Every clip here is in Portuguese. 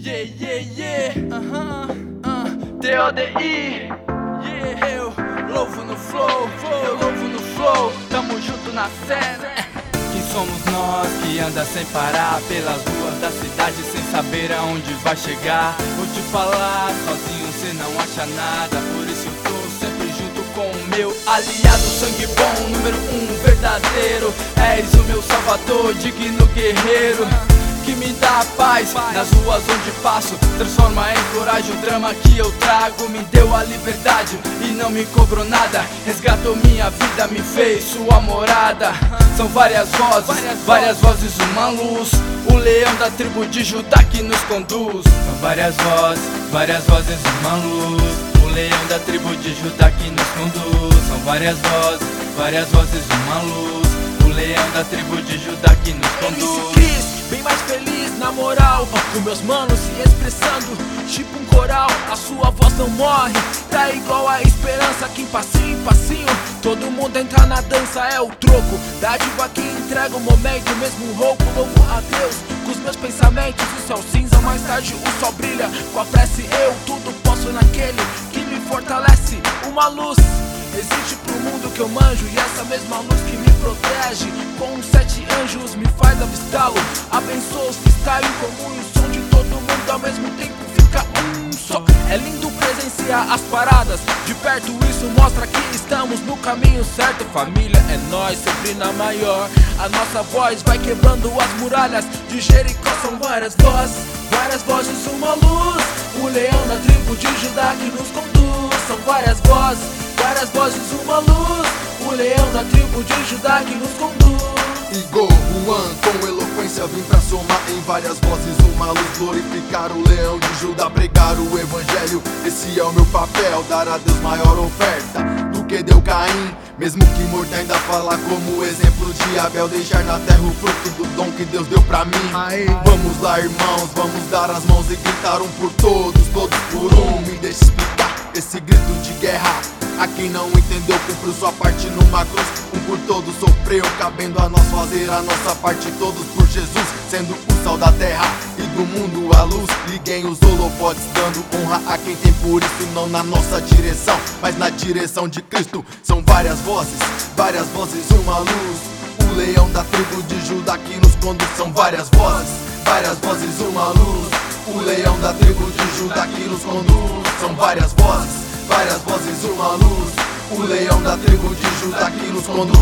Yeah, yeah, yeah, aham, uh, D-O-D-I, yeah, eu louvo no flow, eu louvo no flow, tamo junto na cena. Quem somos nós que anda sem parar pelas ruas da cidade sem saber aonde vai chegar? Vou te falar, sozinho cê não acha nada, por isso eu tô sempre junto com o meu aliado, sangue bom, número um verdadeiro. És o meu salvador, digno guerreiro que me dá paz. Nas ruas onde passo Transforma em coragem o drama que eu trago. Me deu a liberdade e não me cobrou nada. Resgatou minha vida, me fez sua morada. São várias vozes, várias vozes, uma luz. O leão da tribo de Judá que nos conduz. São várias vozes, várias vozes, uma luz. O leão da tribo de Judá que nos conduz. São várias vozes, várias vozes, uma luz leão da tribo de Judá que nos conduz. Bem mais feliz na moral. Com meus manos se expressando Tipo um coral. A sua voz não morre Tá igual a esperança. Que em passinho passinho. Todo mundo entra na dança É o troco. Dádiva que entrega o momento Mesmo rouco Louvo a Deus. Com os meus pensamentos O céu cinza Mais tarde o sol brilha. Com a prece eu Tudo posso naquele Que me fortalece. Uma luz Existe pro mundo que eu manjo E essa mesma luz que me protege. Com sete anjos me faz avistá-lo. Abençoa os que estão em comum E o som de todo mundo ao mesmo tempo fica um só. É lindo presenciar as paradas. De perto isso mostra que estamos no caminho certo. Família é nós, sempre na maior. A nossa voz vai quebrando as muralhas. De Jericó são várias vozes Várias vozes, uma luz. O leão da tribo de Judá que nos conduz. São várias vozes Várias vozes, uma luz. O leão da tribo de Judá que nos conduz. Igor, Juan, com eloquência vim pra somar em várias vozes uma luz. Glorificar o leão de Judá, pregar o evangelho. Esse é o meu papel, dar a Deus maior oferta Do que deu Caim, mesmo que morto ainda falar como exemplo de Abel Deixar na terra o fruto do dom que Deus deu pra mim. Vamos lá irmãos, vamos dar as mãos e gritar um por todos, todos por um. Me deixa explicar esse grito de guerra a quem não entendeu, cumpriu sua parte numa cruz. Um por todos sofreu, cabendo a nós fazer a nossa parte. Todos por Jesus, sendo o sal da terra e do mundo a luz. Liguem os holofotes, dando honra a quem tem por isso. Não na nossa direção, mas na direção de Cristo. São várias vozes, várias vozes, uma luz. O leão da tribo de Judá que nos conduz. São várias vozes, várias vozes, uma luz. O leão da tribo de Judá que nos conduz. São várias vozes várias vozes, uma luz. O leão da tribo de Judá que nos conduz.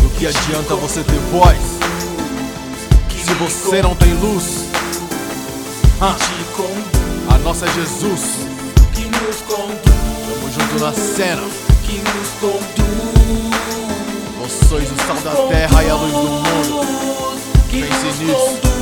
Do que adianta você ter voz se você não tem luz? Ah, a nossa é Jesus. Que nos conduz. Tamo junto na cena. Que nos conduz. Vós sois o sal da terra e a luz do mundo. Pense nisso.